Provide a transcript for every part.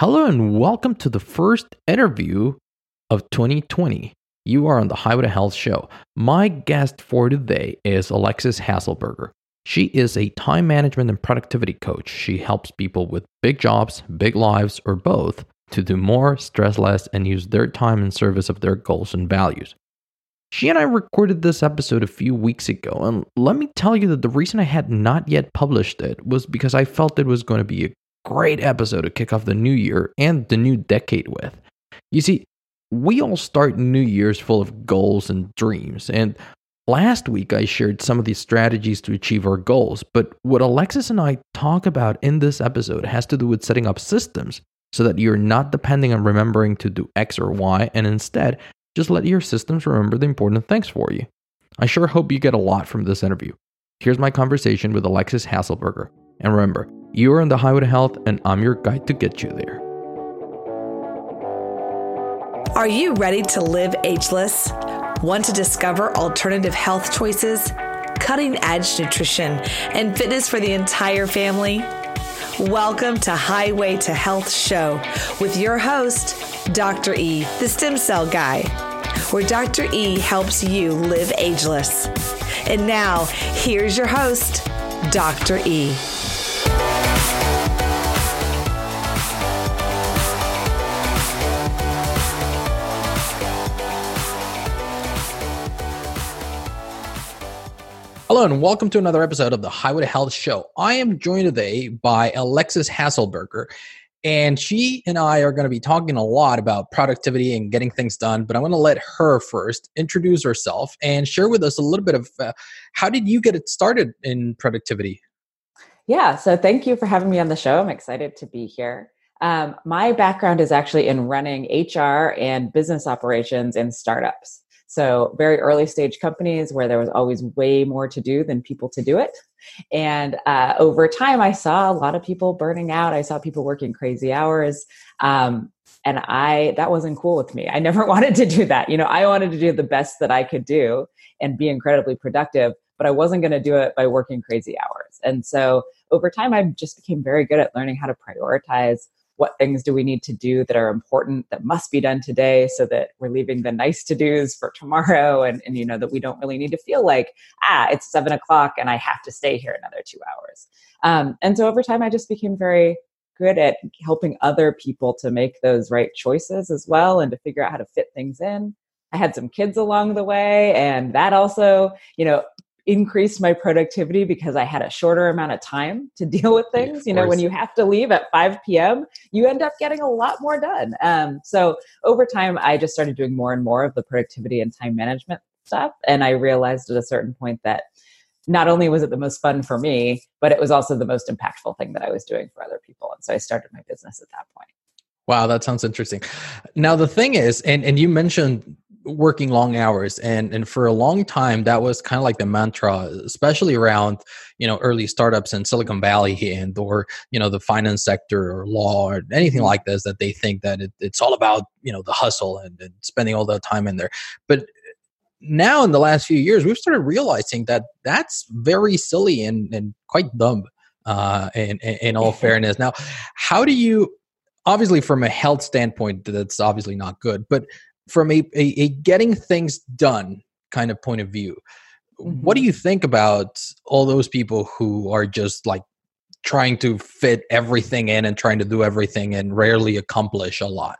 Hello and welcome to the first interview of 2020. You are on the Highway to Health show. My guest for today is Alexis Haselberger. She is a time management and productivity coach. She helps people with big jobs, big lives, or both to do more, stress less, and use their time in service of their goals and values. She and I recorded this episode a few weeks ago, and let me tell you that the reason I had not yet published it was because I felt it was going to be a great episode to kick off the new year and the new decade with. You see, we all start New Year's full of goals and dreams, and last week I shared some of the strategies to achieve our goals. But what Alexis and I talk about in this episode has to do with setting up systems so that you're not depending on remembering to do X or Y, and instead just let your systems remember the important things for you. I sure hope you get a lot from this interview. Here's my conversation with Alexis Haselberger. And remember, you are on the highway to health, and I'm your guide to get you there. Are you ready to live ageless? Want to discover alternative health choices, cutting edge nutrition, and fitness for the entire family? Welcome to Highway to Health Show with your host, Dr. E, the stem cell guy, where Dr. E helps you live ageless. And now, here's your host, Dr. E. Hello and welcome to another episode of the Highway to Health show. I am joined today by Alexis Haselberger, and she and I are going to be talking a lot about productivity and getting things done. But I'm going to let her first introduce herself and share with us a little bit of uh, how did you get it started in productivity? Yeah, so thank you for having me on the show. I'm excited to be here. Um, my background is actually in running HR and business operations in startups. So, very early stage companies where there was always way more to do than people to do it. And uh, over time, I saw a lot of people burning out. I saw people working crazy hours. Um, and I, that wasn't cool with me. I never wanted to do that. You know, I wanted to do the best that I could do and be incredibly productive, but I wasn't going to do it by working crazy hours. And so over time, I just became very good at learning how to prioritize what things do we need to do that are important that must be done today so that we're leaving the nice to do's for tomorrow and, and you know that we don't really need to feel like ah it's seven o'clock and i have to stay here another two hours. Um, and so over time i just became very good at helping other people to make those right choices as well and to figure out how to fit things in. I had some kids along the way, and that also, you know, increased my productivity because I had a shorter amount of time to deal with things. Yeah, you know, when you have to leave at 5 p.m., you end up getting a lot more done. Um, so over time, I just started doing more and more of the productivity and time management stuff. And I realized at a certain point that not only was it the most fun for me, but it was also the most impactful thing that I was doing for other people. And so I started my business at that point. Wow, that sounds interesting. Now the thing is, and and you mentioned working long hours and and for a long time that was kind of like the mantra especially around you know early startups in silicon valley and or you know the finance sector or law or anything like this that they think that it, it's all about you know the hustle and, and spending all the time in there. But now in the last few years we've started realizing that that's very silly and, and quite dumb uh, in, in all fairness. Now how do you obviously from a health standpoint that's obviously not good but from a, a, a getting things done kind of point of view mm-hmm. what do mm-hmm. you think about all those people who are just like trying to fit everything in and trying to do everything and rarely accomplish a lot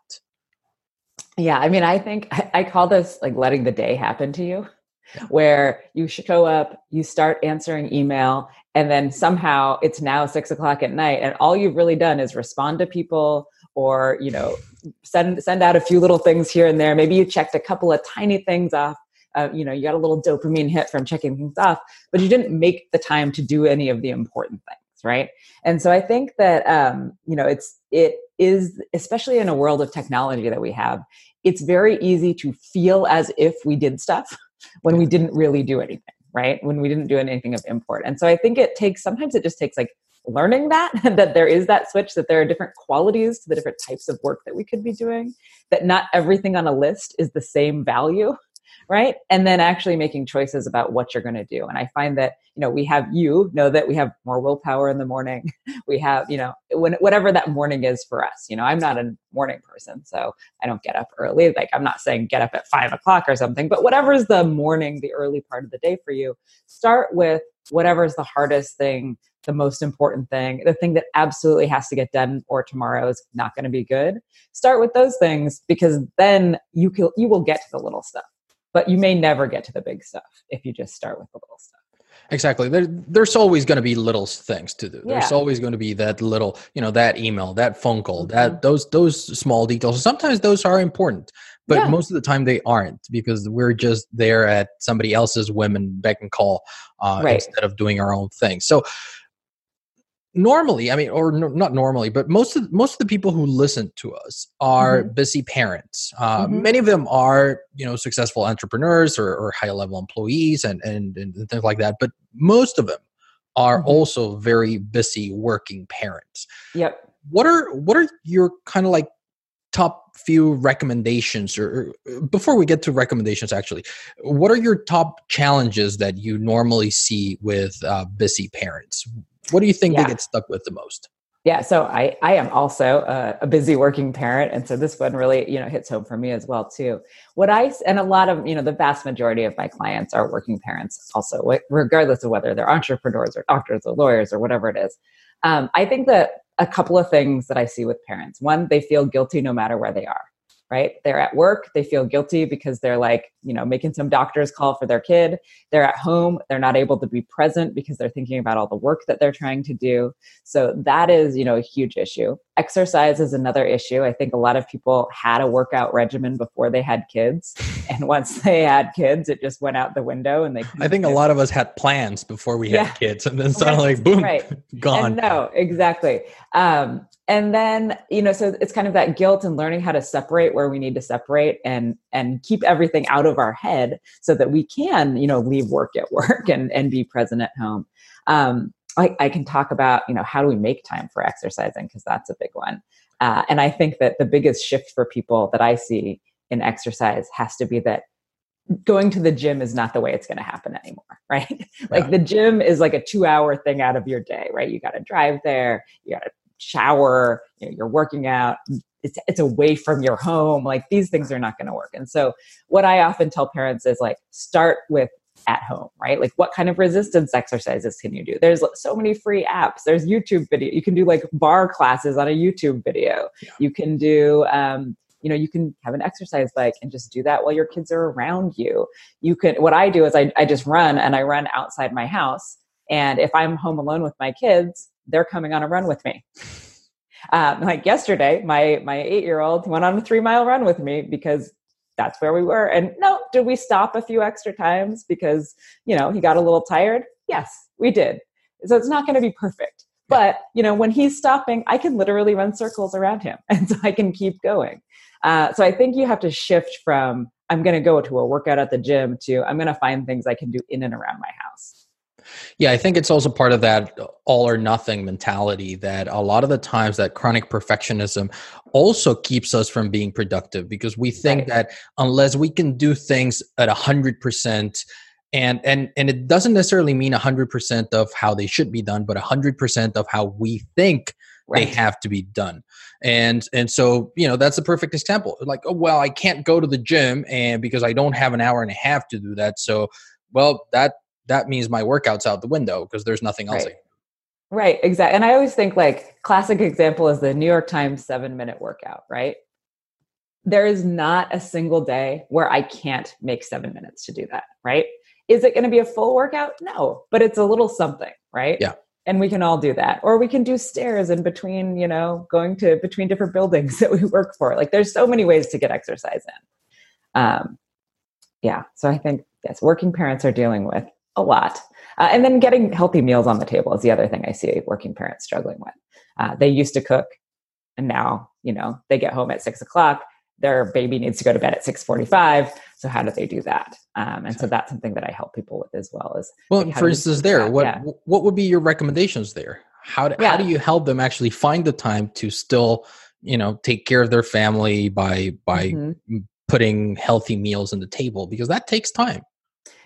yeah i mean i think i, I call this like letting the day happen to you yeah. where you show up you start answering email and then somehow it's now six o'clock at night and all you've really done is respond to people or you know send send out a few little things here and there. Maybe you checked a couple of tiny things off. Uh, you know you got a little dopamine hit from checking things off but you didn't make the time to do any of the important things right? And so i think that um, you know it's it is especially in a world of technology that we have it's very easy to feel as if we did stuff when we didn't really do anything right? When we didn't do anything of import. And so i think it takes sometimes it just takes like learning that that there is that switch that there are different qualities to the different types of work that we could be doing that not everything on a list is the same value right? And then actually making choices about what you're going to do. And I find that, you know, we have you know that we have more willpower in the morning. we have, you know, when, whatever that morning is for us. You know, I'm not a morning person, so I don't get up early. Like I'm not saying get up at five o'clock or something, but whatever is the morning, the early part of the day for you, start with whatever is the hardest thing the most important thing, the thing that absolutely has to get done or tomorrow is not going to be good. Start with those things because then you can, you will get to the little stuff. But you may never get to the big stuff if you just start with the little stuff. Exactly. There, there's always going to be little things to do. There's Yeah. always going to be that little, you know, that email, that phone call, Mhm. that those those small details. Sometimes those are important, but Yeah. most of the time they aren't because we're just there at somebody else's whim and beck and call uh, Right. instead of doing our own thing. So normally, I mean, or no, not normally, but most of most of the people who listen to us are busy parents. Uh, Mhm. Many of them are, you know, successful entrepreneurs or, or high level employees and, and and things like that. But most of them are Mhm. also very busy working parents. Yep. What are what are your kind of like top few recommendations or, or before we get to recommendations actually what are your top challenges that you normally see with uh, busy parents what do you think Yeah. they get stuck with the most Yeah, so I, I am also a, a busy working parent, and so this one really you know hits home for me as well too. What I and a lot of you know the vast majority of my clients are working parents, also regardless of whether they're entrepreneurs or doctors or lawyers or whatever it is. Um, I think that a couple of things that I see with parents: one, they feel guilty no matter where they are. Right? They're at work, they feel guilty because they're like, you know, making some doctor's call for their kid. They're at home, they're not able to be present because they're thinking about all the work that they're trying to do. So that is, you know, a huge issue. Exercise is another issue. I think a lot of people had a workout regimen before they had kids, and once they had kids, it just went out the window. And they. i think a lot of us had plans before we had kids and then suddenly boom Right. gone And no, exactly. Um, and then you know, so it's kind of that guilt and learning how to separate where we need to separate and and keep everything out of our head so that we can, you know, leave work at work and and be present at home. Um, I, I can talk about you know how do we make time for exercising because that's a big one. Uh, and I think that the biggest shift for people that I see in exercise has to be that going to the gym is not the way it's going to happen anymore, right? like the gym is like a two hour thing out of your day, right? You got to drive there, you got to shower, you know, you're working out. It's, it's away from your home. Like these things are not going to work. And so, what I often tell parents is like, start with at home, right? Like, what kind of resistance exercises can you do? There's so many free apps. There's YouTube video. You can do like barre classes on a YouTube video. Yeah. You can do, um, you know, you can have an exercise bike and just do that while your kids are around you. You can, what I do is I, I just run and I run outside my house. And if I'm home alone with my kids, they're coming on a run with me. Um, like yesterday, my my eight year old went on a three mile run with me because that's where we were. And no, did we stop a few extra times because you know he got a little tired? Yes, we did. So it's not going to be perfect, but you know when he's stopping, I can literally run circles around him, and so I can keep going. Uh, so I think you have to shift from I'm going to go to a workout at the gym to I'm going to find things I can do in and around my house. Yeah, I think it's also part of that all or nothing mentality that a lot of the times that chronic perfectionism also keeps us from being productive because we think Right. that unless we can do things at a hundred percent and and and it doesn't necessarily mean a hundred percent of how they should be done, but a hundred percent of how we think they have to be done. And and so you know that's a perfect example. Like oh well i can't go to the gym and because i don't have an hour and a half to do that. So well that that means my workout's out the window because there's nothing else Right. Right, exactly. And I always think like classic example is the New York Times 7-minute workout, right? There is not a single day where I can't make 7 minutes to do that, right? Is it going to be a full workout? No, but it's a little something, right? Yeah. And we can all do that. Or we can do stairs in between, you know, going to between different buildings that we work for. Like there's so many ways to get exercise in. Um yeah, so I think yes, working parents are dealing with a lot. Uh, and then getting healthy meals on the table is the other thing I see working parents struggling with. Uh, they used to cook, and now you know they get home at six o'clock. Their baby needs to go to bed at six forty-five. So how do they do that? Um, and so that's something that I help people with as well. Is well like, for instance there that? what Yeah. what would be your recommendations there how do, how do you help them actually find the time to still you know take care of their family by by Mhm. putting healthy meals on the table because that takes time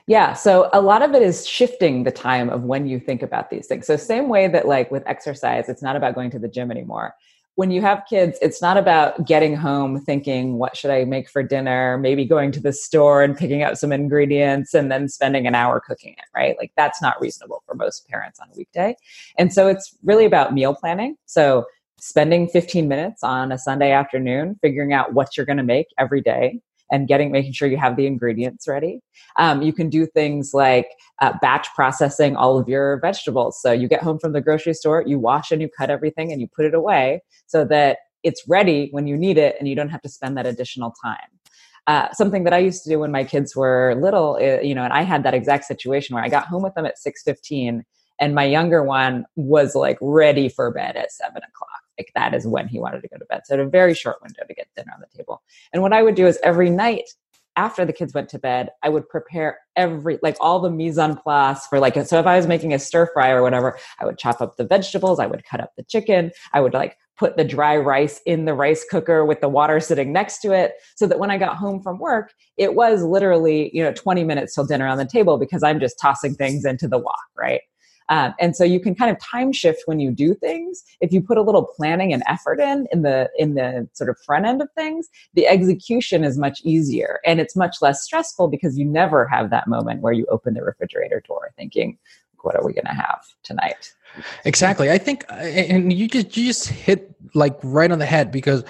yeah. So a lot of it is shifting the time of when you think about these things. So, same way that, like with exercise, it's not about going to the gym anymore. When you have kids, it's not about getting home thinking, what should I make for dinner? Maybe going to the store and picking up some ingredients and then spending an hour cooking it, right? Like that's not reasonable for most parents on a weekday. And so it's really about meal planning. So, spending 15 minutes on a Sunday afternoon figuring out what you're going to make every day and getting making sure you have the ingredients ready. Um, you can do things like uh, batch processing all of your vegetables. So you get home from the grocery store, you wash and you cut everything and you put it away so that it's ready when you need it and you don't have to spend that additional time. Uh, something that I used to do when my kids were little, uh, you know, and I had that exact situation where I got home with them at six fifteen, and my younger one was like ready for bed at seven o'clock like that is when he wanted to go to bed. So, a very short window to get dinner on the table. And what I would do is every night after the kids went to bed, I would prepare every, like all the mise en place for like, so if I was making a stir fry or whatever, I would chop up the vegetables, I would cut up the chicken, I would like put the dry rice in the rice cooker with the water sitting next to it so that when I got home from work, it was literally, you know, 20 minutes till dinner on the table because I'm just tossing things into the wok, right? Um, and so you can kind of time shift when you do things. If you put a little planning and effort in in the in the sort of front end of things, the execution is much easier and it's much less stressful because you never have that moment where you open the refrigerator door thinking, "What are we going to have tonight?" Exactly. I think, and you just you just hit like right on the head because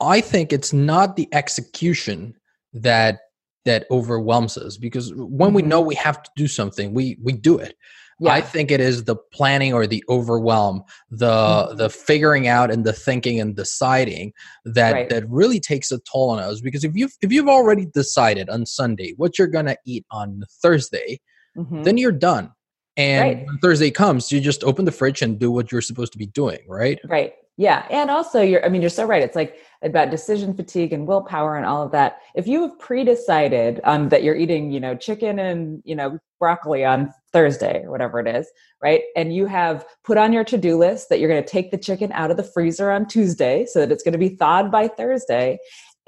I think it's not the execution that that overwhelms us because when we mm-hmm. know we have to do something, we we do it yeah. I think it is the planning or the overwhelm, the mm-hmm. the figuring out and the thinking and deciding that right. that really takes a toll on us. Because if you've if you've already decided on Sunday what you're gonna eat on Thursday, mm-hmm. then you're done. And right. when Thursday comes, you just open the fridge and do what you're supposed to be doing, right? Right. Yeah. And also you're I mean, you're so right. It's like about decision fatigue and willpower and all of that. If you have pre-decided um, that you're eating, you know, chicken and, you know, broccoli on Thursday or whatever it is, right? And you have put on your to-do list that you're going to take the chicken out of the freezer on Tuesday so that it's going to be thawed by Thursday.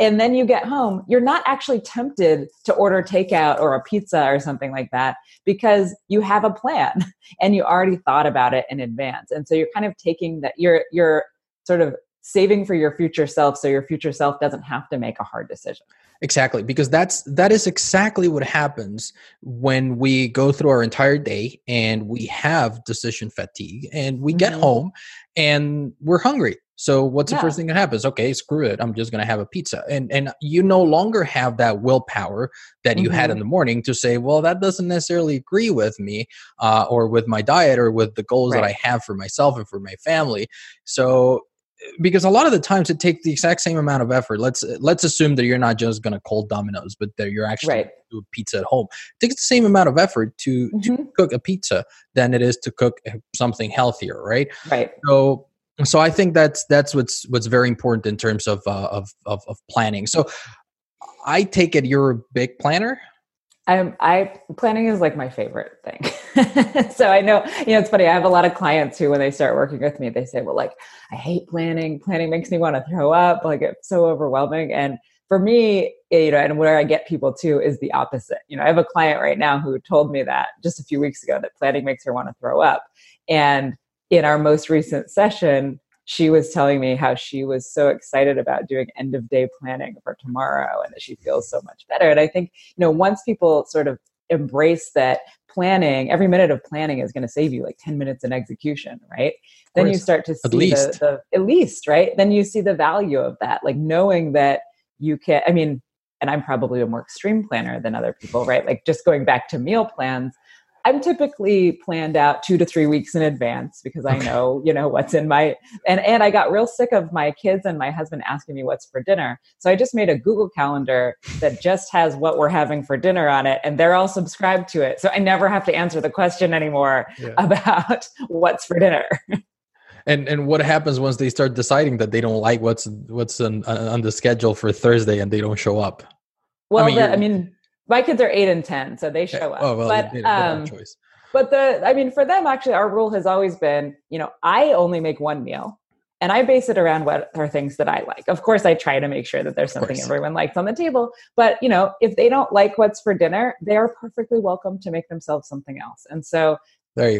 And then you get home, you're not actually tempted to order takeout or a pizza or something like that because you have a plan and you already thought about it in advance. And so you're kind of taking that you're you're sort of saving for your future self so your future self doesn't have to make a hard decision exactly because that's that is exactly what happens when we go through our entire day and we have decision fatigue and we get mm-hmm. home and we're hungry so what's yeah. the first thing that happens okay screw it i'm just going to have a pizza and and you no longer have that willpower that you mm-hmm. had in mm-hmm. the morning to say well that doesn't necessarily agree with me uh, or with my diet or with the goals right. that i have for myself and for my family so because a lot of the times it takes the exact same amount of effort. Let's let's assume that you're not just going to call Domino's, but that you're actually right. do a pizza at home. It takes the same amount of effort to mm-hmm. to cook a pizza than it is to cook something healthier, right? Right. So so I think that's that's what's what's very important in terms of uh, of, of of planning. So I take it you're a big planner. I'm, I planning is like my favorite thing. so I know, you know, it's funny. I have a lot of clients who, when they start working with me, they say, well, like, I hate planning. Planning makes me want to throw up. Like it's so overwhelming. And for me, eh, you know, and where I get people to is the opposite. You know, I have a client right now who told me that just a few weeks ago that planning makes her want to throw up. And in our most recent session, she was telling me how she was so excited about doing end of day planning for tomorrow and that she feels so much better. And I think, you know, once people sort of embrace that planning, every minute of planning is going to save you like 10 minutes in execution, right? Then you start to see the, the, at least, right? Then you see the value of that, like knowing that you can, I mean, and I'm probably a more extreme planner than other people, right? Like just going back to meal plans, I'm typically planned out two to three weeks in advance because I know, you know, what's in my and and I got real sick of my kids and my husband asking me what's for dinner. So I just made a Google calendar that just has what we're having for dinner on it, and they're all subscribed to it. So I never have to answer the question anymore yeah. about what's for dinner. and and what happens once they start deciding that they don't like what's what's on, uh, on the schedule for Thursday and they don't show up? Well, I mean, the, I mean my kids are eight and ten, so they show up. Oh, well, but, um, choice. but the I mean, for them, actually, our rule has always been, you know, I only make one meal, and I base it around what are things that I like. Of course, I try to make sure that there's something everyone likes on the table. But you know, if they don't like what's for dinner, they are perfectly welcome to make themselves something else. And so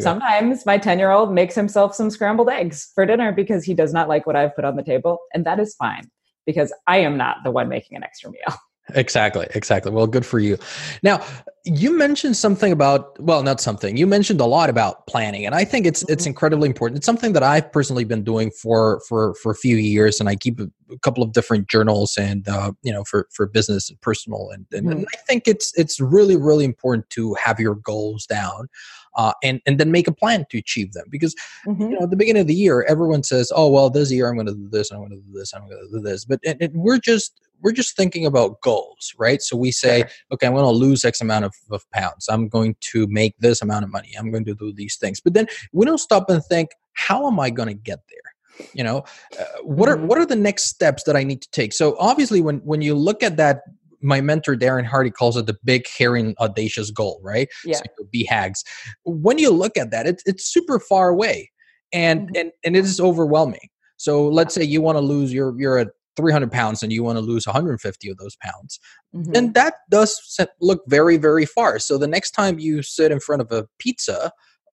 sometimes go. my 10 year old makes himself some scrambled eggs for dinner because he does not like what I've put on the table. And that is fine because I am not the one making an extra meal. Exactly, exactly. Well, good for you. Now, you mentioned something about well, not something. You mentioned a lot about planning, and I think it's it's mm-hmm. incredibly important. It's something that I've personally been doing for for for a few years, and I keep a, a couple of different journals, and uh, you know, for for business and personal, and and, mm-hmm. and I think it's it's really really important to have your goals down. Uh, and and then make a plan to achieve them because mm-hmm. you know at the beginning of the year everyone says oh well this year i'm going to do this i'm going to do this i'm going to do this but and, and we're just we're just thinking about goals, right? So we say, okay, I'm going to lose X amount of, of pounds. I'm going to make this amount of money. I'm going to do these things. But then we don't stop and think, how am I going to get there? You know, uh, what are mm-hmm. what are the next steps that I need to take? So obviously, when when you look at that my mentor Darren Hardy calls it the big, hairy, audacious goal, right? Yeah. So BHAGs. When you look at that, it's it's super far away, and mm-hmm. and and it is overwhelming. So let's say you want to lose your you're a 300 pounds and you want to lose 150 of those pounds, mm-hmm. then that does look very, very far. So the next time you sit in front of a pizza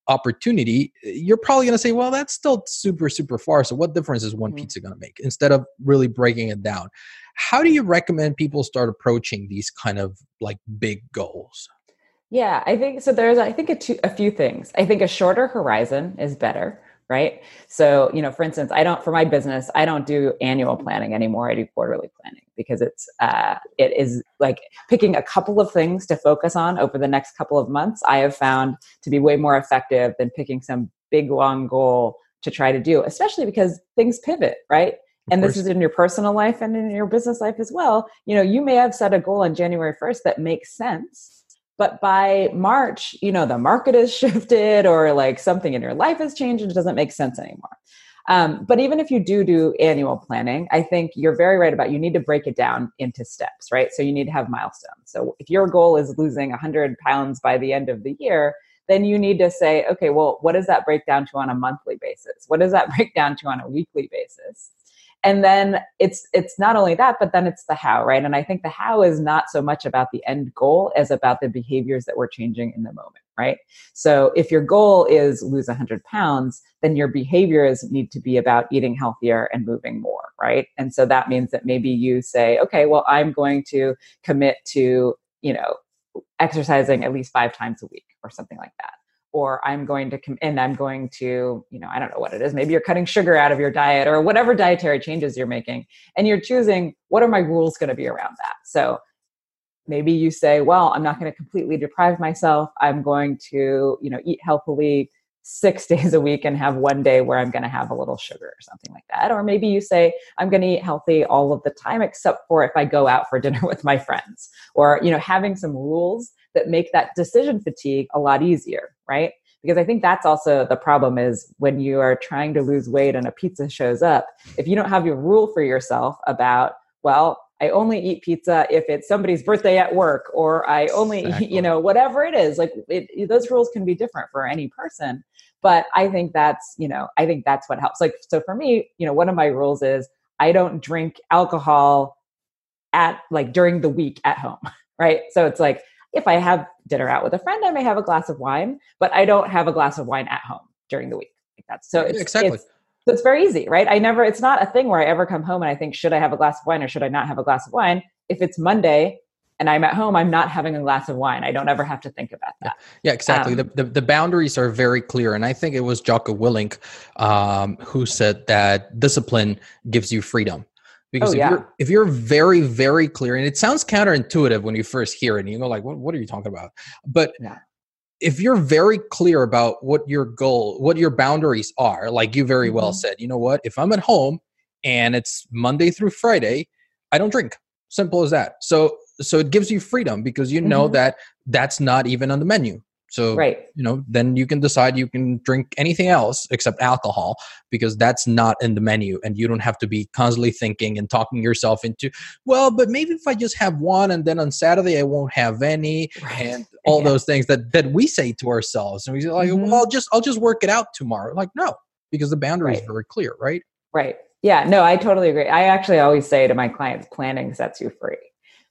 opportunity, you're probably going to say, well, that's still super, super far. So what difference is one mm-hmm. pizza going to make instead of really breaking it down? How do you recommend people start approaching these kind of like big goals? Yeah, I think so. There's, I think, a, two, a few things. I think a shorter horizon is better right? So you know for instance i don't for my business i don't do annual planning anymore. I do quarterly planning because it's uh, it is like picking a couple of things to focus on over the next couple of months i have found to be way more effective than picking some big long goal to try to do especially because things pivot right? And this is in your personal life and in your business life as well. You know you may have set a goal on january 1st that makes sense but by march you know the market has shifted or like something in your life has changed and it doesn't make sense anymore. Um, but even if you do do annual planning i think you're very right about you need to break it down into steps right? So you need to have milestones. So if your goal is losing 100 pounds by the end of the year then you need to say okay well what does that break down to on a monthly basis? What does that break down to on a weekly basis and then it's it's not only that but then it's the how right? And i think the how is not so much about the end goal as about the behaviors that we're changing in the moment right? So if your goal is lose 100 pounds then your behaviors need to be about eating healthier and moving more right? And so that means that maybe you say okay well i'm going to commit to you know exercising at least five times a week or something like that or I'm going to come and I'm going to, you know, I don't know what it is. Maybe you're cutting sugar out of your diet or whatever dietary changes you're making. And you're choosing what are my rules going to be around that. So maybe you say, well, I'm not going to completely deprive myself. I'm going to, you know, eat healthily six days a week and have one day where I'm going to have a little sugar or something like that. Or maybe you say, I'm going to eat healthy all of the time, except for if I go out for dinner with my friends. Or, you know, having some rules that make that decision fatigue a lot easier, right? Because I think that's also the problem is when you are trying to lose weight and a pizza shows up, if you don't have your rule for yourself about, well, I only eat pizza if it's somebody's birthday at work, or I only, exactly. you know, whatever it is. Like it, those rules can be different for any person. But I think that's, you know, I think that's what helps. Like, so for me, you know, one of my rules is I don't drink alcohol at like during the week at home, right? So it's like if I have dinner out with a friend, I may have a glass of wine, but I don't have a glass of wine at home during the week. Like that's so it's, exactly. It's, so it's very easy, right? I never, it's not a thing where I ever come home and I think, should I have a glass of wine or should I not have a glass of wine? If it's Monday and I'm at home, I'm not having a glass of wine. I don't ever have to think about that. Yeah, exactly. Um, the, the, the, boundaries are very clear. And I think it was Jocko Willink um, who said that discipline gives you freedom because oh, if, yeah. you're, if you're very very clear and it sounds counterintuitive when you first hear it and you go like what, what are you talking about but yeah. if you're very clear about what your goal what your boundaries are like you very mm-hmm. well said you know what if i'm at home and it's monday through friday i don't drink simple as that so so it gives you freedom because you know mm-hmm. that that's not even on the menu so, right. you know, then you can decide you can drink anything else except alcohol because that's not in the menu. And you don't have to be constantly thinking and talking yourself into, well, but maybe if I just have one and then on Saturday I won't have any right. and all yeah. those things that, that we say to ourselves. And we say like, mm-hmm. well, I'll just, I'll just work it out tomorrow. Like, no, because the boundary right. is very clear, right? Right. Yeah, no, I totally agree. I actually always say to my clients, planning sets you free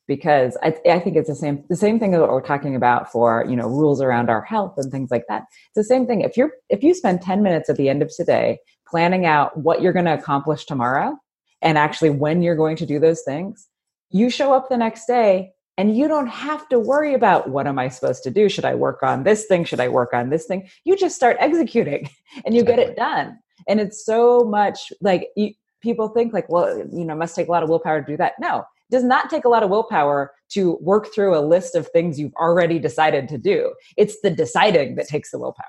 because I, I, think it's the same the same thing that we're talking about for you know rules around our health and things like that. It's the same thing. If you're if you spend 10 minutes at the end of today planning out what you're going to accomplish tomorrow and actually when you're going to do those things, you show up the next day and you don't have to worry about what am I supposed to do? Should I work on this thing? Should I work on this thing? You just start executing and you exactly. get it done. And it's so much like you, people think like, well, you know, must take a lot of willpower to do that. No, does not take a lot of willpower to work through a list of things you've already decided to do. It's the deciding that takes the willpower.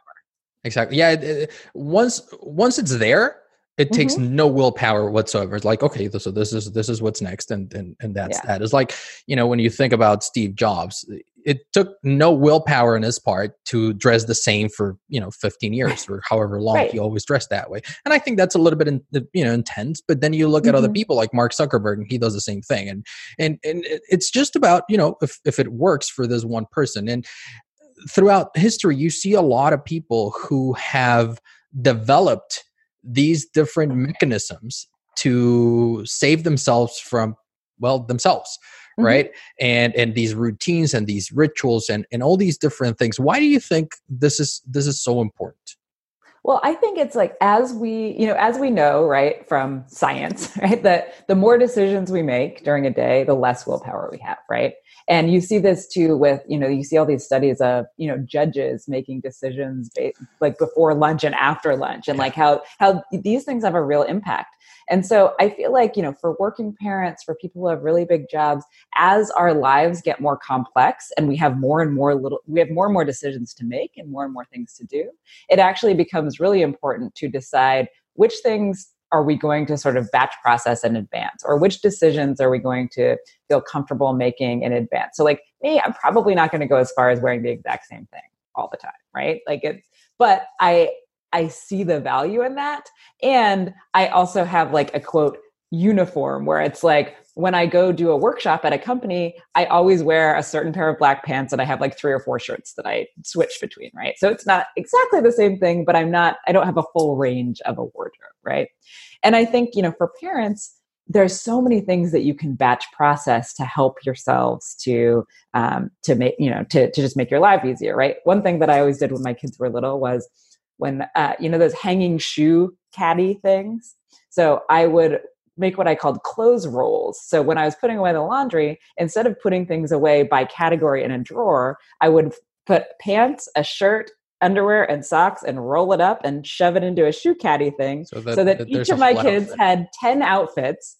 Exactly. Yeah. It, it, once once it's there, it takes mm-hmm. no willpower whatsoever. It's like, okay, so this is this is what's next, and and and that's yeah. that. It's like you know when you think about Steve Jobs, it took no willpower on his part to dress the same for you know 15 years or however long right. he always dressed that way. And I think that's a little bit in, you know intense. But then you look mm-hmm. at other mm-hmm. people like Mark Zuckerberg, and he does the same thing. And and and it's just about you know if if it works for this one person. And throughout history, you see a lot of people who have developed these different mechanisms to save themselves from well themselves mm-hmm. right and and these routines and these rituals and and all these different things why do you think this is this is so important well, I think it's like as we, you know, as we know, right, from science, right, that the more decisions we make during a day, the less willpower we have, right? And you see this too with, you know, you see all these studies of, you know, judges making decisions like before lunch and after lunch and like how how these things have a real impact. And so I feel like, you know, for working parents, for people who have really big jobs, as our lives get more complex and we have more and more little, we have more and more decisions to make and more and more things to do, it actually becomes really important to decide which things are we going to sort of batch process in advance or which decisions are we going to feel comfortable making in advance. So like me i'm probably not going to go as far as wearing the exact same thing all the time right? Like it's but i I see the value in that. And I also have like a quote uniform where it's like when I go do a workshop at a company, I always wear a certain pair of black pants and I have like three or four shirts that I switch between, right? So it's not exactly the same thing, but I'm not, I don't have a full range of a wardrobe, right? And I think, you know, for parents, there's so many things that you can batch process to help yourselves to um, to make you know to, to just make your life easier right one thing that i always did when my kids were little was when uh, you know those hanging shoe caddy things so i would make what i called clothes rolls so when i was putting away the laundry instead of putting things away by category in a drawer i would put pants a shirt underwear and socks and roll it up and shove it into a shoe caddy thing so that, so that, that each of my kids outfit. had 10 outfits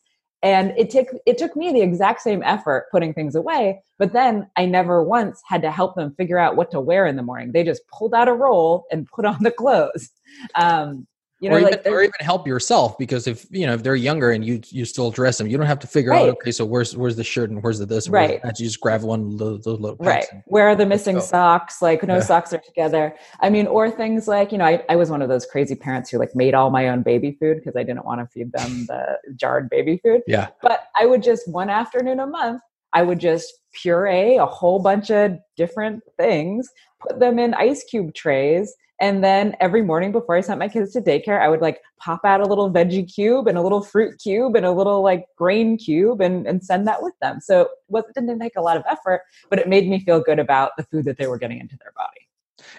and it took it took me the exact same effort putting things away but then i never once had to help them figure out what to wear in the morning. They just pulled out a roll and put on the clothes. Um, you know, or, like even, or even help yourself because if you know if they're younger and you you still dress them, you don't have to figure right. out okay, so where's where's the shirt and where's the this, right? You just grab one those little right. Where are the missing socks? Like no yeah. socks are together. I mean, or things like you know, I, I was one of those crazy parents who like made all my own baby food because I didn't want to feed them the jarred baby food. Yeah, but I would just one afternoon a month I would just puree a whole bunch of different things, put them in ice cube trays, and then every morning before I sent my kids to daycare, I would like pop out a little veggie cube and a little fruit cube and a little like grain cube and, and send that with them. So it wasn't, didn't take a lot of effort, but it made me feel good about the food that they were getting into their body.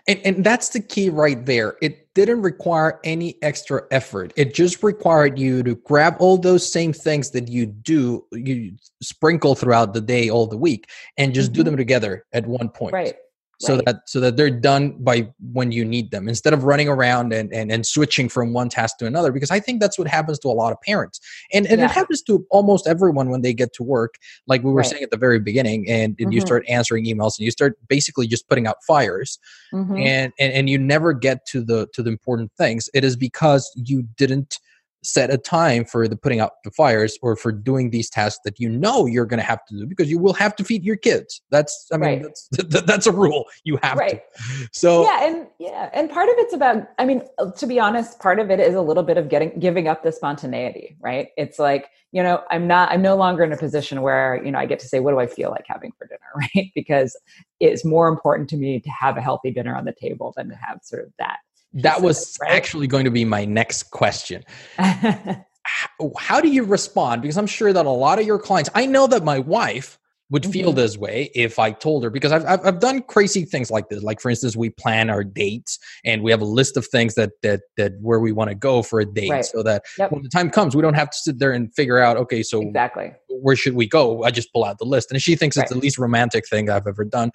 And, and that's the key right there. It didn't require any extra effort. It just required you to grab all those same things that you do, you sprinkle throughout the day, all the week, and just mm-hmm. do them together at one point. Right so right. that so that they're done by when you need them instead of running around and, and and switching from one task to another because i think that's what happens to a lot of parents and and yeah. it happens to almost everyone when they get to work like we were right. saying at the very beginning and, and mm-hmm. you start answering emails and you start basically just putting out fires mm-hmm. and, and and you never get to the to the important things it is because you didn't set a time for the putting out the fires or for doing these tasks that you know you're going to have to do because you will have to feed your kids. That's i mean right. that's that's a rule. You have right. to so yeah and yeah and part of it's about i mean to be honest part of it is a little bit of getting giving up the spontaneity right? It's like you know i'm not i'm no longer in a position where you know i get to say what do i feel like having for dinner? Right? Because it's more important to me to have a healthy dinner on the table than to have sort of that that was right? actually going to be my next question. how, do you respond? Because I'm sure that a lot of your clients, I know that my wife would feel Mm-hmm. this way if I told her because I've, I've I've done crazy things like this. Like for instance, we plan our dates and we have a list of things that that that where we want to go for a date, Right. so that Yep. when the time comes, we don't have to sit there and figure out. Okay, so Exactly. where should we go? I just pull out the list, and she thinks it's the least romantic thing I've ever done,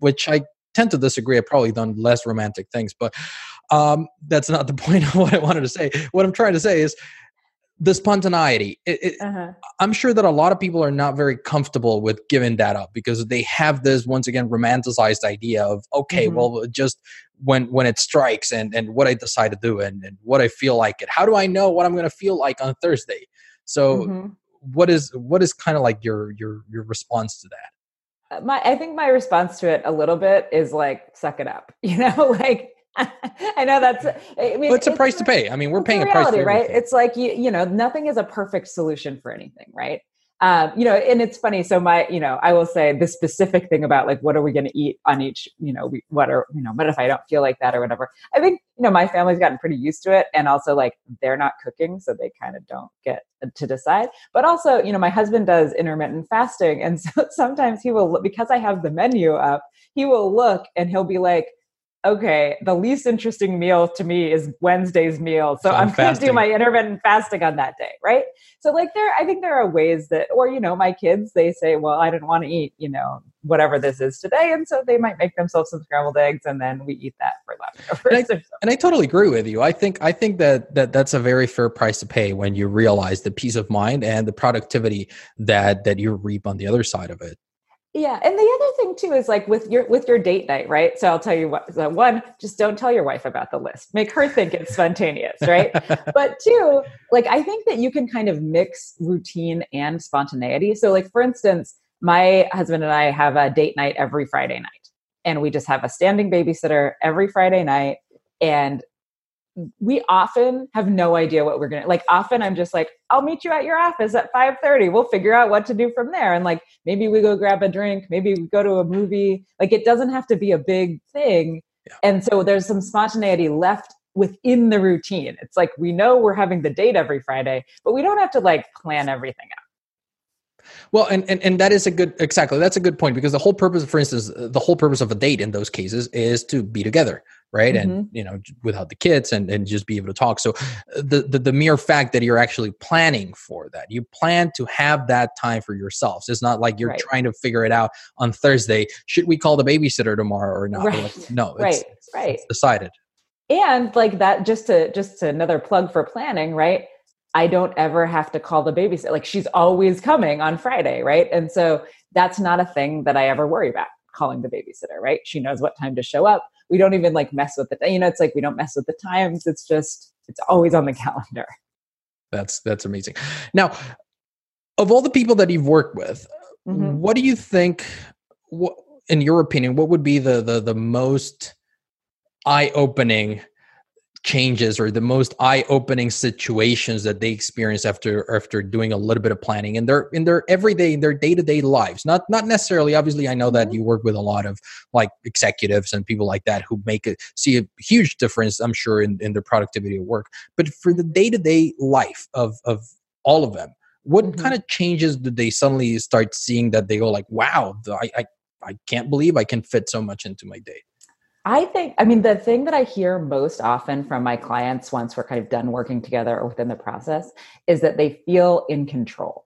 which I tend to disagree. I've probably done less romantic things, but um, that's not the point of what I wanted to say. What I'm trying to say is the spontaneity. It, it, Uh-huh. I'm sure that a lot of people are not very comfortable with giving that up because they have this once again romanticized idea of okay, Mhm. well, just when when it strikes and and what I decide to do and, and what I feel like it. How do I know what I'm going to feel like on Thursday? So Mhm. what is what is kind of like your your your response to that? Uh, my i think my response to it a little bit is like suck it up you know like i know that's i mean Well, it's a price to pay. I mean, we're paying a a price right? it's like you you know nothing is a perfect solution for anything right? Um, you know and it's funny so my you know i will say the specific thing about like what are we going to eat on each you know we, what are you know what if i don't feel like that or whatever? I think you know my family's gotten pretty used to it and also like they're not cooking so they kind of don't get to decide. But also you know my husband does intermittent fasting and so sometimes he will because i have the menu up he will look and he'll be like okay, the least interesting meal to me is Wednesday's meal. So So I'm I'm going to do my intermittent fasting on that day, right? So like there, I think there are ways that, or you know, my kids they say, well, I didn't want to eat, you know, whatever this is today, and so they might make themselves some scrambled eggs, and then we eat that for leftovers. or something. and I totally agree with you. I think I think that that that's a very fair price to pay when you realize the peace of mind and the productivity that that you reap on the other side of it. Yeah, and the other thing too is like with your with your date night, right? So I'll tell you what. So one, just don't tell your wife about the list. Make her think it's spontaneous, right? but two, like I think that you can kind of mix routine and spontaneity. So, like for instance, my husband and I have a date night every Friday night, and we just have a standing babysitter every Friday night, and we often have no idea what we're gonna like often i'm just like i'll meet you at your office at 5.30 we'll figure out what to do from there. And like maybe we go grab a drink maybe we go to a movie. Like it doesn't have to be a big thing. And so there's some spontaneity left within the routine. It's like we know we're having the date every friday but we don't have to like plan everything out. Well, and, and and that is a good exactly. That's a good point because the whole purpose, for instance, the whole purpose of a date in those cases is to be together, right? And you know, without the kids and and just be able to talk. So uh, the, the the mere fact that you're actually planning for that, you plan to have that time for yourselves. It's not like you're Right. trying to figure it out on Thursday. Should we call the babysitter tomorrow or not? Right. Like, no, it's, right right it's decided. and like that just to just to another plug for planning right i don't ever have to call the babysitter like she's always coming on friday right and so that's not a thing that i ever worry about calling the babysitter right she knows what time to show up we don't even like mess with the you know it's like we don't mess with the times it's just it's always on the calendar That's that's amazing. Now, of all the people that you've worked with, Mhm. what do you think what in your opinion what would be the the, the most eye-opening changes or the most eye-opening situations that they experience after after doing a little bit of planning in their in their everyday in their day-to-day lives not not necessarily obviously i know that Mhm. you work with a lot of like executives and people like that who make it see a huge difference i'm sure in, in their productivity at work but for the day-to-day life of of all of them what Mhm. kind of changes do they suddenly start seeing that they go like wow the- I, I i can't believe i can fit so much into my day I think, I mean, the thing that I hear most often from my clients once we're kind of done working together or within the process is that they feel in control.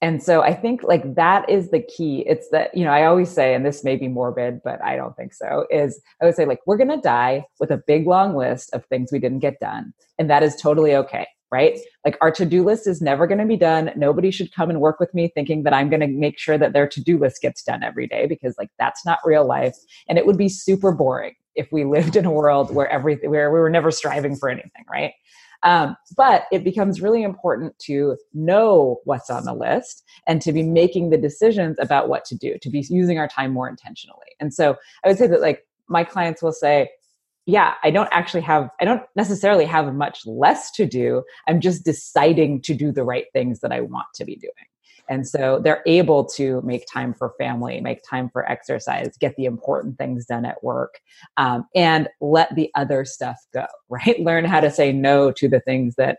And so I think like that is the key. It's that, you know, I always say, and this may be morbid, but I don't think so, is I would say like, we're going to die with a big long list of things we didn't get done. And that is totally okay. Right. Like our to do list is never going to be done. Nobody should come and work with me thinking that I'm going to make sure that their to do list gets done every day because like that's not real life. And it would be super boring if we lived in a world where everything, where we were never striving for anything. Right. Um, but it becomes really important to know what's on the list and to be making the decisions about what to do, to be using our time more intentionally. And so I would say that like my clients will say, yeah, I don't actually have, I don't necessarily have much less to do. I'm just deciding to do the right things that I want to be doing. And so they're able to make time for family, make time for exercise, get the important things done at work, um, and let the other stuff go, right? Learn how to say no to the things that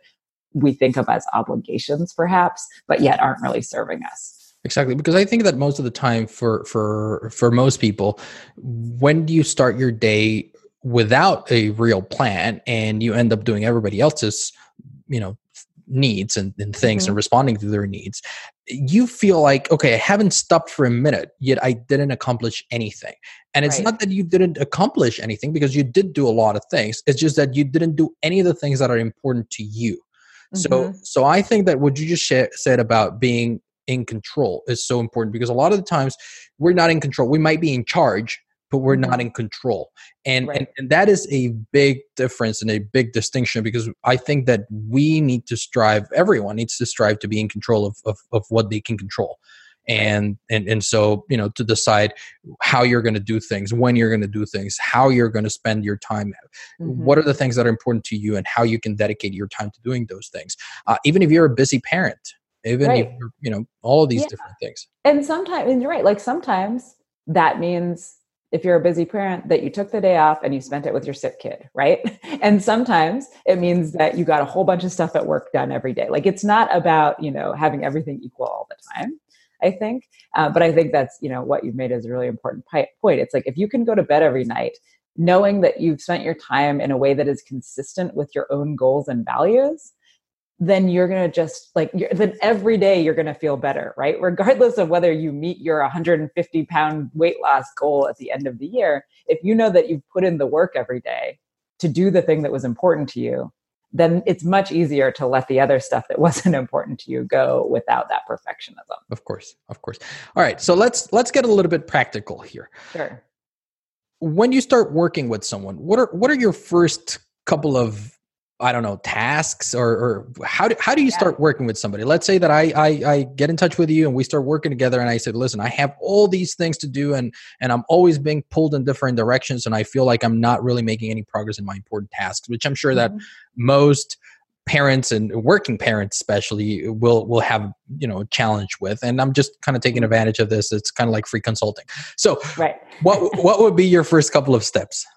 we think of as obligations perhaps but yet aren't really serving us exactly because i think that most of the time for for for most people when do you start your day without a real plan and you end up doing everybody else's you know needs and, and things mm-hmm. and responding to their needs you feel like okay i haven't stopped for a minute yet i didn't accomplish anything and it's right. not that you didn't accomplish anything because you did do a lot of things it's just that you didn't do any of the things that are important to you mm-hmm. so so i think that what you just sh- said about being in control is so important because a lot of the times we're not in control we might be in charge but we're not mm-hmm. in control. And, right. and, and that is a big difference and a big distinction because I think that we need to strive, everyone needs to strive to be in control of, of, of what they can control. And, and and so you know to decide how you're going to do things when you're going to do things how you're going to spend your time mm-hmm. what are the things that are important to you and how you can dedicate your time to doing those things uh, even if you're a busy parent even right. if you're, you know all of these yeah. different things and sometimes and you're right like sometimes that means if you're a busy parent that you took the day off and you spent it with your sick kid right? And sometimes it means that you got a whole bunch of stuff at work done every day. Like it's not about you know having everything equal all the time i think. Uh, but i think that's you know what you've made is a really important point. It's like if you can go to bed every night knowing that you've spent your time in a way that is consistent with your own goals and values then you're going to just like then every day you're going to feel better right? Regardless of whether you meet your 150 pound weight loss goal at the end of the year if you know that you've put in the work every day to do the thing that was important to you then it's much easier to let the other stuff that wasn't important to you go without that perfectionism. Of course of course. All right so let's let's get a little bit practical here. Sure. When you start working with someone what are what are your first couple of I don't know tasks or, or how do, how do you start working with somebody? Let's say that I, I I get in touch with you and we start working together and I said, listen, I have all these things to do and and I'm always being pulled in different directions and I feel like I'm not really making any progress in my important tasks, which I'm sure mm-hmm. that most parents and working parents especially will will have you know a challenge with and i'm just kind of taking mm-hmm. advantage of this it's kind of like free consulting so right what what would be your first couple of steps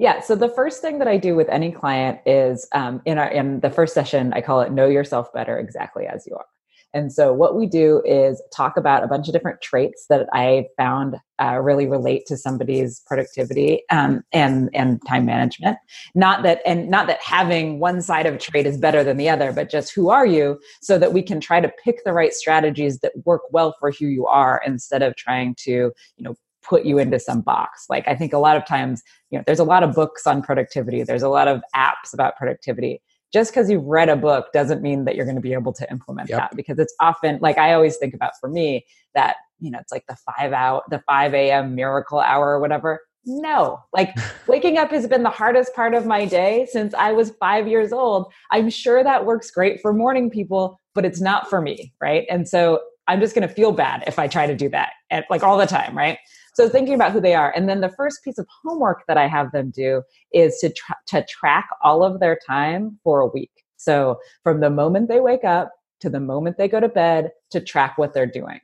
yeah. So the first thing that I do with any client is um, in our in the first session, I call it "Know Yourself Better Exactly as You Are." And so what we do is talk about a bunch of different traits that I found uh, really relate to somebody's productivity um, and and time management. Not that and not that having one side of a trait is better than the other, but just who are you, so that we can try to pick the right strategies that work well for who you are, instead of trying to you know put you into some box. Like I think a lot of times, you know, there's a lot of books on productivity, there's a lot of apps about productivity. Just because you've read a book doesn't mean that you're going to be able to implement yep. that because it's often like I always think about for me that, you know, it's like the five hour, the 5 a.m. miracle hour or whatever. No, like waking up has been the hardest part of my day since I was five years old. I'm sure that works great for morning people, but it's not for me. Right. And so I'm just going to feel bad if I try to do that at, like all the time. Right. So thinking about who they are. And then the first piece of homework that I have them do is to, tra- to track all of their time for a week. So from the moment they wake up to the moment they go to bed to track what they're doing.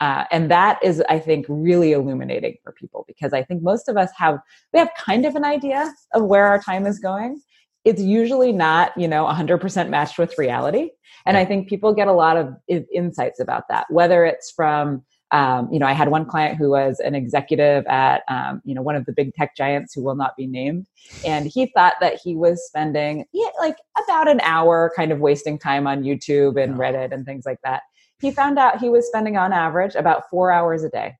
Uh, and that is, I think, really illuminating for people because I think most of us have, we have kind of an idea of where our time is going. It's usually not, you know, 100% matched with reality. And I think people get a lot of insights about that, whether it's from um, you know, I had one client who was an executive at, um, you know, one of the big tech giants who will not be named. And he thought that he was spending yeah, like about an hour kind of wasting time on YouTube and Reddit and things like that. He found out he was spending on average about four hours a day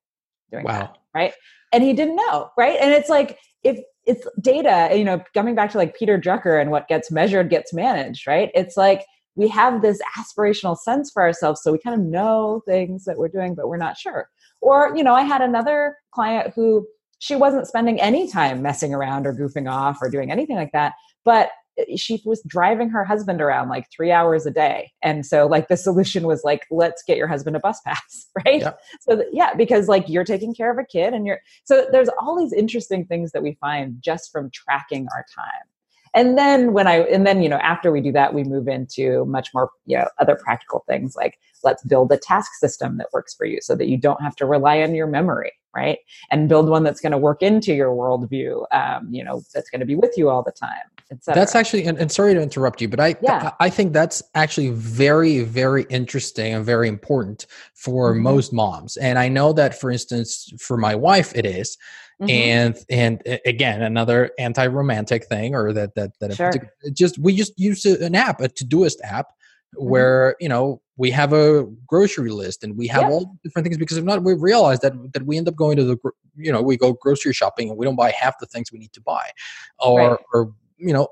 doing wow. that. Right. And he didn't know. Right. And it's like, if it's data, you know, coming back to like Peter Drucker and what gets measured gets managed. Right. It's like, we have this aspirational sense for ourselves so we kind of know things that we're doing but we're not sure. Or you know i had another client who she wasn't spending any time messing around or goofing off or doing anything like that but eh, she was driving her husband around like three hours a day. And so like the solution was like let's get your husband a bus pass right? So that, yeah because like you're taking care of a kid and you're so there's all these interesting things that we find just from tracking our time and then when i and then you know after we do that we move into much more you know other practical things like let's build a task system that works for you so that you don't have to rely on your memory right? And build one that's going to work into your worldview, um, you know, that's going to be with you all the time. That's actually, and, and, sorry to interrupt you, but I, yeah. I, think that's actually very, very interesting and very important for mm-hmm. most moms. And I know that, for instance, for my wife, it is. Mm-hmm. and and again another anti-romantic thing or that that that sure. just we just use an app a todoist app mm-hmm. where you know we have a grocery list and we have yep. all different things because if not we realize that that we end up going to the you know we go grocery shopping and we don't buy half the things we need to buy or right. or you know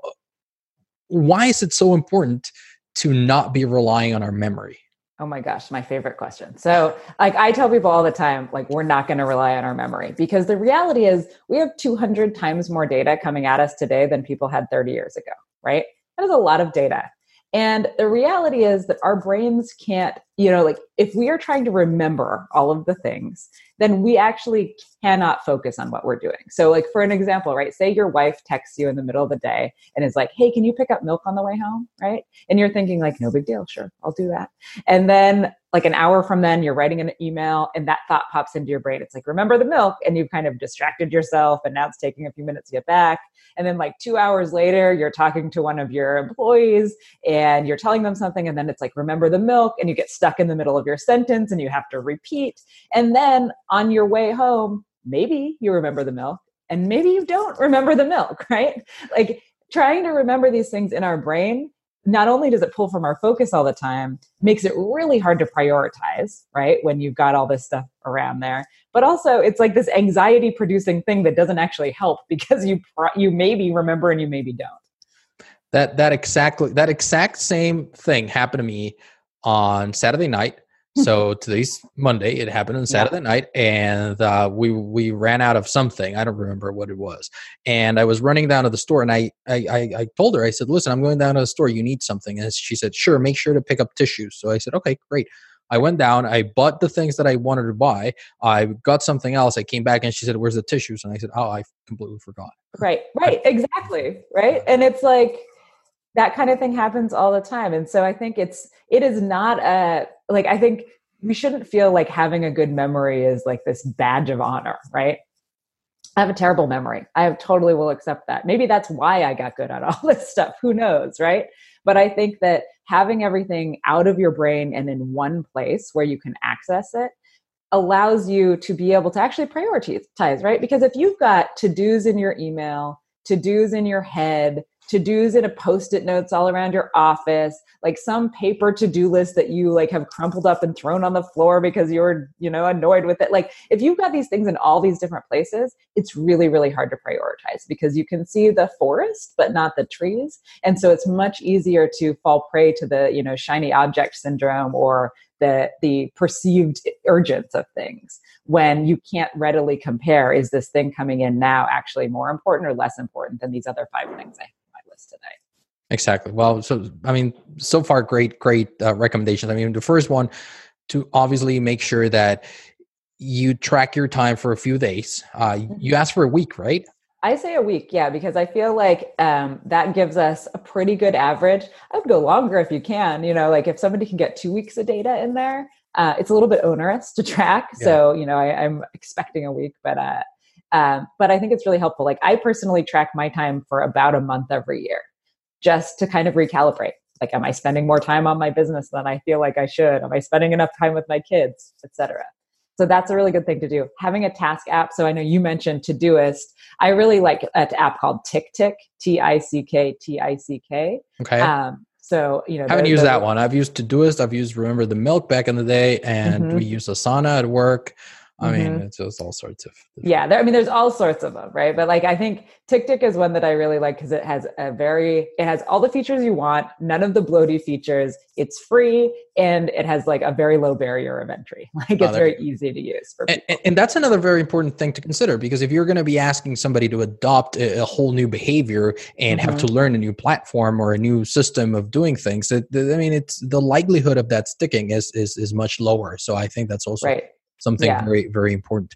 why is it so important to not be relying on our memory Oh my gosh, my favorite question. So, like I tell people all the time, like we're not going to rely on our memory because the reality is we have 200 times more data coming at us today than people had 30 years ago, right? That is a lot of data. And the reality is that our brains can't, you know, like if we are trying to remember all of the things, then we actually cannot focus on what we're doing. So, like for an example, right? Say your wife texts you in the middle of the day and is like, "Hey, can you pick up milk on the way home?" Right? And you're thinking like, "No big deal, sure, I'll do that." And then like an hour from then, you're writing an email, and that thought pops into your brain. It's like, "Remember the milk," and you've kind of distracted yourself, and now it's taking a few minutes to get back. And then like two hours later, you're talking to one of your employees and you're telling them something, and then it's like, "Remember the milk," and you get stuck in the middle of your sentence, and you have to repeat. And then on your way home, maybe you remember the milk and maybe you don't remember the milk, right? Like trying to remember these things in our brain not only does it pull from our focus all the time, makes it really hard to prioritize, right? When you've got all this stuff around there, but also it's like this anxiety producing thing that doesn't actually help because you you maybe remember and you maybe don't. That that exactly that exact same thing happened to me on Saturday night so today's Monday. It happened on Saturday yeah. night, and uh, we we ran out of something. I don't remember what it was. And I was running down to the store, and I, I I, I told her, I said, "Listen, I'm going down to the store. You need something." And she said, "Sure. Make sure to pick up tissues." So I said, "Okay, great." I went down, I bought the things that I wanted to buy. I got something else. I came back and she said, Where's the tissues? And I said, Oh, I completely forgot. Right, right, exactly. Right. And it's like that kind of thing happens all the time. And so I think it's, it is not a, like I think we shouldn't feel like having a good memory is like this badge of honor, right? I have a terrible memory. I totally will accept that. Maybe that's why I got good at all this stuff. Who knows, right? But I think that having everything out of your brain and in one place where you can access it allows you to be able to actually prioritize, right? Because if you've got to dos in your email, to dos in your head, to dos in a post-it notes all around your office like some paper to-do list that you like have crumpled up and thrown on the floor because you're you know annoyed with it. Like if you've got these things in all these different places it's really really hard to prioritize because you can see the forest but not the trees. And so it's much easier to fall prey to the you know shiny object syndrome or the the perceived urgence of things when you can't readily compare is this thing coming in now actually more important or less important than these other five things I today. Exactly. Well, so I mean, so far, great, great uh, recommendations. I mean, the first one to obviously make sure that you track your time for a few days. Uh, mm-hmm. You ask for a week, right? I say a week, yeah, because I feel like um, that gives us a pretty good average. I would go longer if you can. You know, like if somebody can get two weeks of data in there, uh, it's a little bit onerous to track. Yeah. So, you know, I, am expecting a week, but uh, um, but I think it's really helpful. Like I personally track my time for about a month every year just to kind of recalibrate. Like, am I spending more time on my business than I feel like I should? Am I spending enough time with my kids, etc. So that's a really good thing to do. Having a task app. So I know you mentioned Todoist. I really like an app called Tick Tick, T I C K T I C K. Okay. Um, so you know, I haven't used that one. I've used Todoist. I've used Remember the Milk back in the day, and mm-hmm. we use Asana at work. I mean, mm-hmm. it's just all sorts of. Yeah, there, I mean, there's all sorts of them, right? But like, I think TickTick is one that I really like because it has a very, it has all the features you want, none of the bloaty features. It's free and it has like a very low barrier of entry. Like, it's oh, very easy to use for people. And, and, that's another very important thing to consider because if you're going to be asking somebody to adopt a, a whole new behavior and mm-hmm. have to learn a new platform or a new system of doing things, it, I mean, it's the likelihood of that sticking is is is much lower. So I think that's also right something yeah. very very important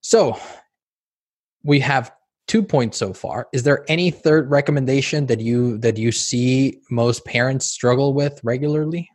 so we have two points so far is there any third recommendation that you that you see most parents struggle with regularly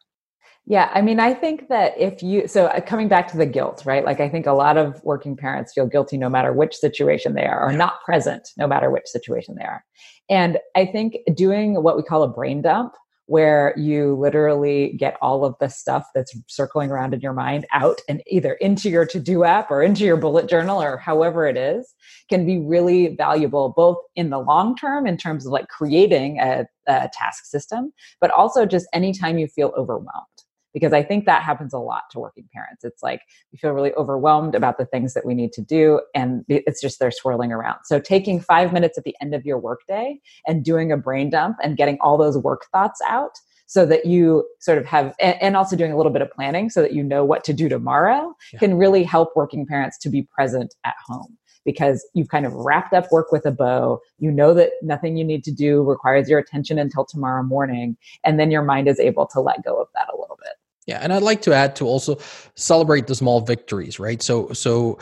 Yeah, I mean, I think that if you, so uh, coming back to the guilt, right? Like, I think a lot of working parents feel guilty no matter which situation they are, or not present no matter which situation they are. And I think doing what we call a brain dump, where you literally get all of the stuff that's circling around in your mind out and either into your to do app or into your bullet journal or however it is, can be really valuable both in the long term in terms of like creating a, a task system, but also just anytime you feel overwhelmed because I think that happens a lot to working parents. It's like we feel really overwhelmed about the things that we need to do, and it's just they're swirling around. So, taking five minutes at the end of your workday and doing a brain dump and getting all those work thoughts out so that you sort of have, and also doing a little bit of planning so that you know what to do tomorrow yeah. can really help working parents to be present at home because you've kind of wrapped up work with a bow. You know that nothing you need to do requires your attention until tomorrow morning. And then your mind is able to let go of that a little bit. Yeah, and I'd like to add to also celebrate the small victories, right? So so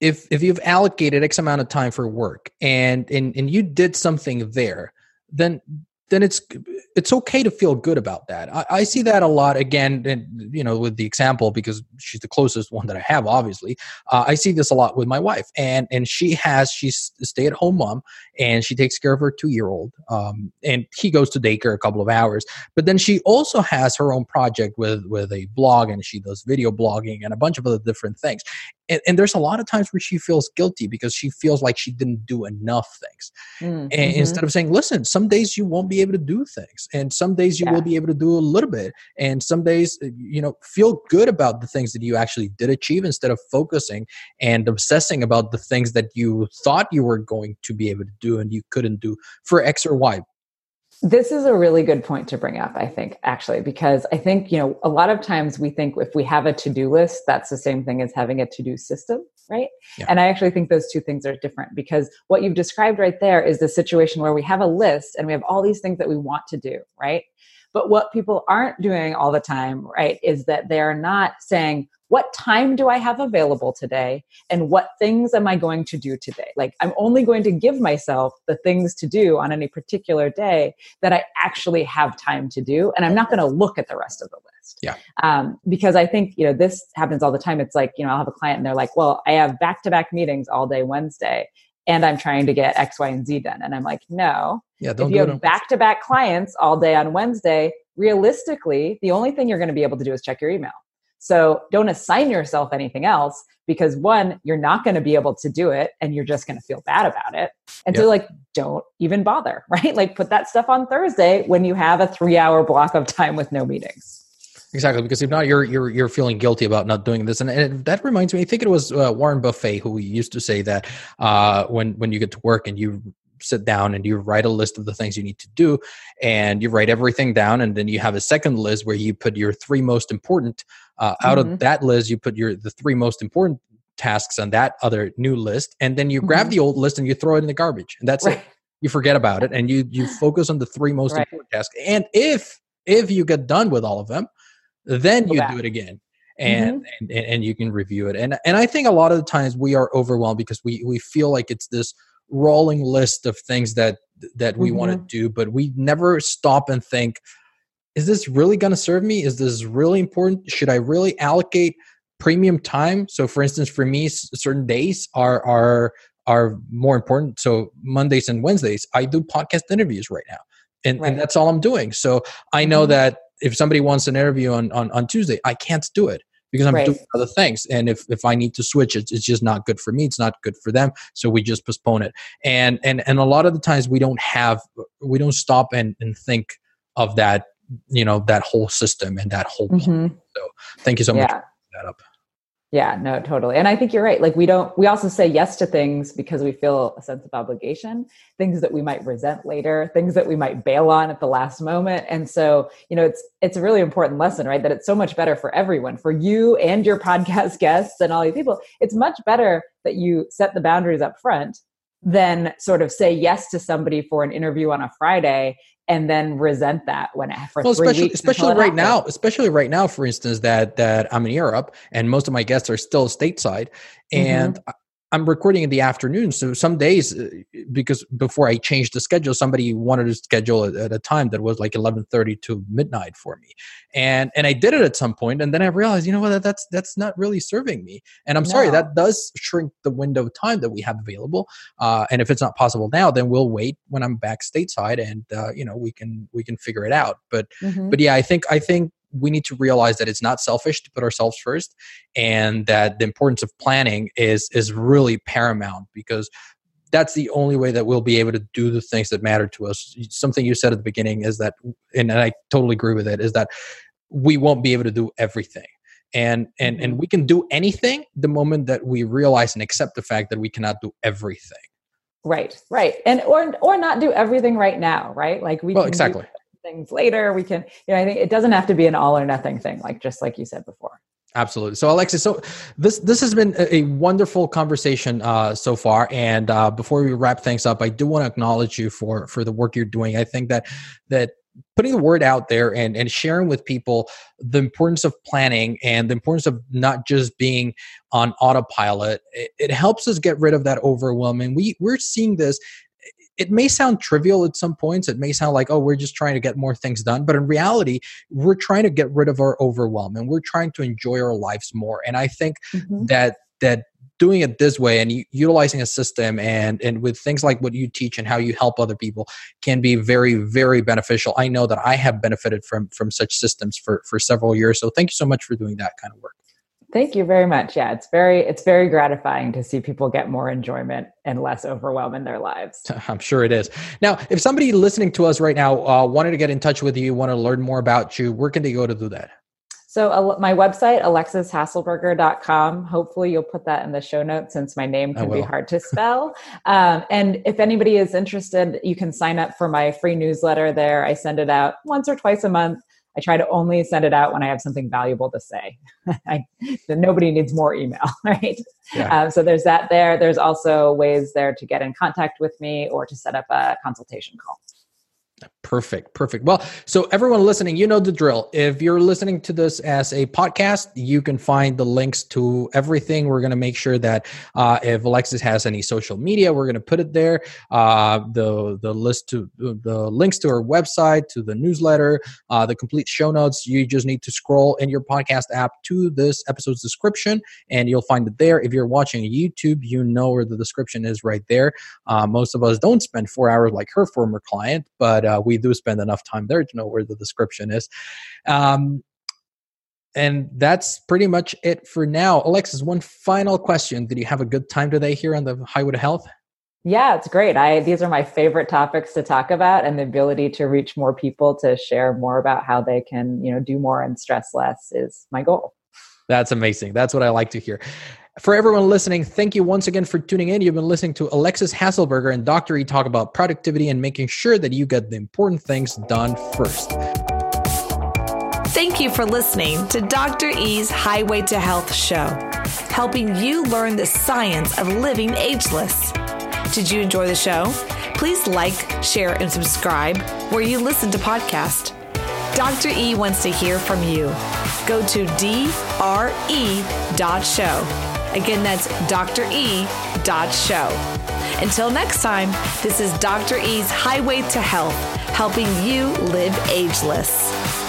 if if you've allocated X amount of time for work and and and you did something there, then then it's it's okay to feel good about that. I, I, see that a lot again, and you know, with the example because she's the closest one that I have. Obviously, uh, I see this a lot with my wife, and and she has she's a stay at home mom, and she takes care of her two year old, um, and he goes to daycare a couple of hours. But then she also has her own project with with a blog, and she does video blogging and a bunch of other different things and, and, there's a lot of times where she feels guilty because she feels like she didn't do enough things mm, and mm-hmm. instead of saying listen some days you won't be able to do things and some days you yeah. will be able to do a little bit and some days uh, you know feel good about the things that you actually did achieve instead of focusing and obsessing about the things that you thought you were going to be able to do and you couldn't do for x or y this is a really good point to bring up, I think, actually, because I think, you know, a lot of times we think if we have a to do list, that's the same thing as having a to do system, right? Yeah. And I actually think those two things are different because what you've described right there is the situation where we have a list and we have all these things that we want to do, right? But what people aren't doing all the time, right, is that they're not saying, what time do I have available today? And what things am I going to do today? Like, I'm only going to give myself the things to do on any particular day that I actually have time to do. And I'm not going to look at the rest of the list. Yeah. Um, because I think, you know, this happens all the time. It's like, you know, I'll have a client and they're like, well, I have back to back meetings all day Wednesday and I'm trying to get X, Y, and Z done. And I'm like, no. Yeah, don't if you have back to back clients all day on Wednesday, realistically, the only thing you're going to be able to do is check your email. So don't assign yourself anything else because one, you're not going to be able to do it and you're just going to feel bad about it. And so, like, don't even bother, right? Like, put that stuff on Thursday when you have a three hour block of time with no meetings. Exactly, because if not, you're you're you're feeling guilty about not doing this, and, and that reminds me. I think it was uh, Warren Buffett who used to say that uh, when when you get to work and you sit down and you write a list of the things you need to do, and you write everything down, and then you have a second list where you put your three most important. Uh, out mm-hmm. of that list, you put your the three most important tasks on that other new list, and then you mm-hmm. grab the old list and you throw it in the garbage, and that's right. it. You forget about it, and you you focus on the three most right. important tasks. And if if you get done with all of them then you do it again and, mm-hmm. and and you can review it and and i think a lot of the times we are overwhelmed because we we feel like it's this rolling list of things that that we mm-hmm. want to do but we never stop and think is this really going to serve me is this really important should i really allocate premium time so for instance for me certain days are are are more important so mondays and wednesdays i do podcast interviews right now and, right. and that's all i'm doing so i know mm-hmm. that if somebody wants an interview on, on, on Tuesday, I can't do it because I'm right. doing other things. And if, if I need to switch, it's, it's just not good for me. It's not good for them. So we just postpone it. And, and, and a lot of the times we don't have, we don't stop and, and think of that, you know, that whole system and that whole mm-hmm. So thank you so much yeah. for that up. Yeah, no, totally. And I think you're right. Like we don't we also say yes to things because we feel a sense of obligation, things that we might resent later, things that we might bail on at the last moment. And so, you know, it's it's a really important lesson, right? That it's so much better for everyone, for you and your podcast guests and all these people. It's much better that you set the boundaries up front than sort of say yes to somebody for an interview on a Friday and then resent that when for well, especially especially right now especially right now for instance that that i'm in europe and most of my guests are still stateside and mm-hmm. I'm recording in the afternoon. So some days, uh, because before I changed the schedule, somebody wanted to schedule at a time that was like 11:30 to midnight for me, and and I did it at some point, and then I realized, you know what, that's that's not really serving me. And I'm no. sorry, that does shrink the window of time that we have available. Uh, and if it's not possible now, then we'll wait when I'm back stateside, and uh, you know we can we can figure it out. But mm-hmm. but yeah, I think I think we need to realize that it's not selfish to put ourselves first and that the importance of planning is is really paramount because that's the only way that we'll be able to do the things that matter to us. Something you said at the beginning is that and i totally agree with it is that we won't be able to do everything. And and and mm-hmm. we can do anything the moment that we realize and accept the fact that we cannot do everything. Right right. And or or not do everything right now right? Like we well exactly things later. We can, you know, I think it doesn't have to be an all or nothing thing, like just like you said before. Absolutely. So, Alexis, so this this has been a wonderful conversation uh, so far. And uh, before we wrap things up, I do want to acknowledge you for for the work you're doing. I think that that putting the word out there and, and sharing with people the importance of planning and the importance of not just being on autopilot it, it helps us get rid of that overwhelm and we we're seeing this it may sound trivial at some points. It may sound like, oh, we're just trying to get more things done. But in reality, we're trying to get rid of our overwhelm and we're trying to enjoy our lives more. And I think mm-hmm. that that doing it this way and utilizing a system and and with things like what you teach and how you help other people can be very very beneficial i know that i have benefited from from such systems for for several years so thank you so much for doing that kind of work Thank you very much. Yeah, it's very it's very gratifying to see people get more enjoyment and less overwhelm in their lives. I'm sure it is. Now, if somebody listening to us right now uh, wanted to get in touch with you, want to learn more about you, where can they go to do that? So uh, my website, alexishaselberger.com. Hopefully you'll put that in the show notes since my name can be hard to spell. um, and if anybody is interested, you can sign up for my free newsletter there. I send it out once or twice a month. I try to only send it out when I have something valuable to say. I, nobody needs more email, right? Yeah. Um, so there's that there. There's also ways there to get in contact with me or to set up a consultation call. Perfect. Perfect. Well, so everyone listening, you know the drill. If you're listening to this as a podcast, you can find the links to everything. We're going to make sure that uh, if Alexis has any social media, we're going to put it there. Uh, the the list to the links to our website, to the newsletter, uh, the complete show notes. You just need to scroll in your podcast app to this episode's description, and you'll find it there. If you're watching YouTube, you know where the description is right there. Uh, most of us don't spend four hours like her former client, but uh, we do spend enough time there to know where the description is. Um, and that's pretty much it for now. Alexis, one final question. Did you have a good time today here on the Highway to Health? Yeah, it's great. I these are my favorite topics to talk about and the ability to reach more people to share more about how they can, you know, do more and stress less is my goal. That's amazing. That's what I like to hear. For everyone listening, thank you once again for tuning in. You've been listening to Alexis Haselberger and Dr. E talk about productivity and making sure that you get the important things done first. Thank you for listening to Dr. E's Highway to Health show, helping you learn the science of living ageless. Did you enjoy the show? Please like, share, and subscribe where you listen to podcasts. Dr. E wants to hear from you. Go to dre.show Again, that's Dr. E. Show. Until next time, this is Dr. E's Highway to Health, helping you live ageless.